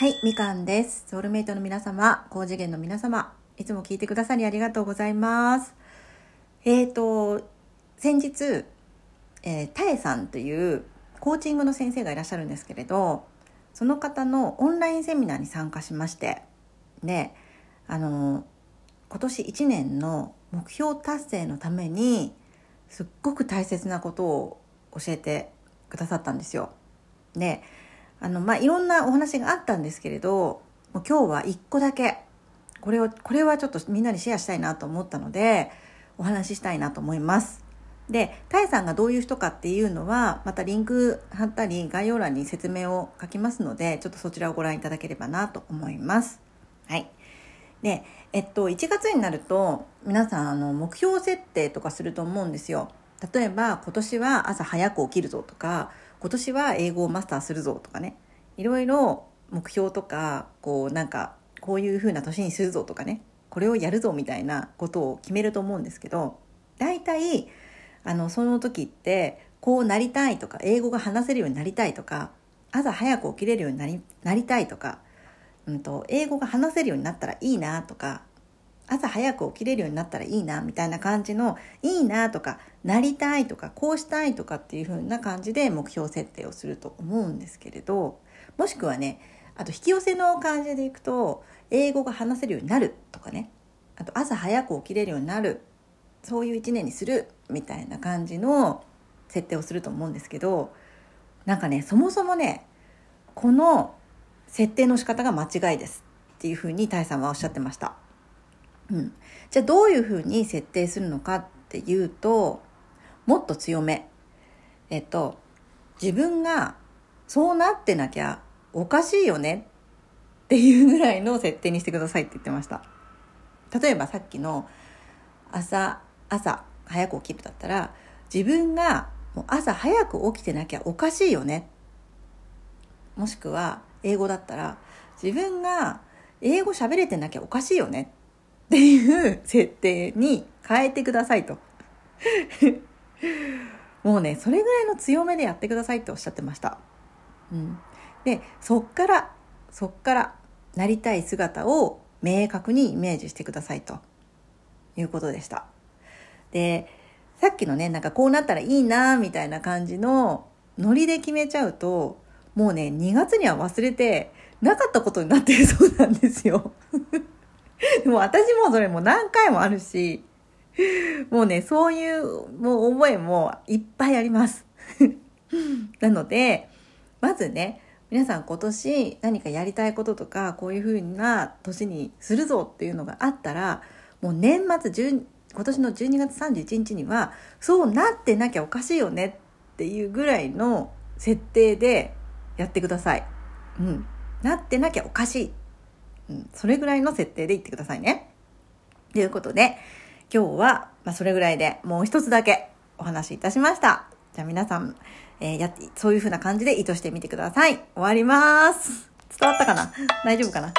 はい、みかんです。ソウルメイトの皆様、高次元の皆様、いつも聞いてくださりありがとうございます。えーと、先日、えー、タエさんというコーチングの先生がいらっしゃるんですけれど、その方のオンラインセミナーに参加しまして、で、あの、今年1年の目標達成のために、すっごく大切なことを教えてくださったんですよ。で、あの、まあ、いろんなお話があったんですけれど、もう今日は一個だけ、これを、これはちょっとみんなにシェアしたいなと思ったので、お話ししたいなと思います。で、タイさんがどういう人かっていうのは、またリンク貼ったり概要欄に説明を書きますので、ちょっとそちらをご覧いただければなと思います。はい。で、えっと、1月になると、皆さん、あの、目標設定とかすると思うんですよ。例えば、今年は朝早く起きるぞとか、今年は英語をマスターするぞとかね。いろいろ目標とか、こう、なんか、こういう風な年にするぞとかね。これをやるぞみたいなことを決めると思うんですけど、大体、あの、その時って、こうなりたいとか、英語が話せるようになりたいとか、朝早く起きれるようになりなりたいとか、うんと、英語が話せるようになったらいいなとか、朝早く起きれるようになったらいいなみたいな感じのいいなとかなりたいとかこうしたいとかっていう風な感じで目標設定をすると思うんですけれどもしくはねあと引き寄せの感じでいくと英語が話せるようになるとかねあと朝早く起きれるようになるそういう一年にするみたいな感じの設定をすると思うんですけどなんかねそもそもねこの設定の仕方が間違いですっていう風にタイさんはおっしゃってました。うん、じゃあどういうふうに設定するのかっていうともっと強め。えっと自分がそうなってなきゃおかしいよねっていうぐらいの設定にしてくださいって言ってました。例えばさっきの朝朝早く起きるだったら自分がもう朝早く起きてなきゃおかしいよね。もしくは英語だったら自分が英語喋れてなきゃおかしいよねっていう設定に変えてくださいと。もうね、それぐらいの強めでやってくださいっておっしゃってました。うん。で、そっから、そっからなりたい姿を明確にイメージしてくださいということでした。で、さっきのね、なんかこうなったらいいなみたいな感じのノリで決めちゃうと、もうね、2月には忘れてなかったことになってるそうなんですよ。でも私もそれも何回もあるし、もうね、そういうもう覚えもいっぱいあります。なので、まずね、皆さん今年何かやりたいこととか、こういう風な年にするぞっていうのがあったら、もう年末10今年の12月31日には、そうなってなきゃおかしいよねっていうぐらいの設定でやってください。うん。なってなきゃおかしい。うん、それぐらいの設定で言ってくださいね。ということで、今日は、まあ、それぐらいでもう一つだけお話しいたしました。じゃあ皆さん、えー、やって、そういう風な感じで意図してみてください。終わります。伝わったかな？大丈夫かな？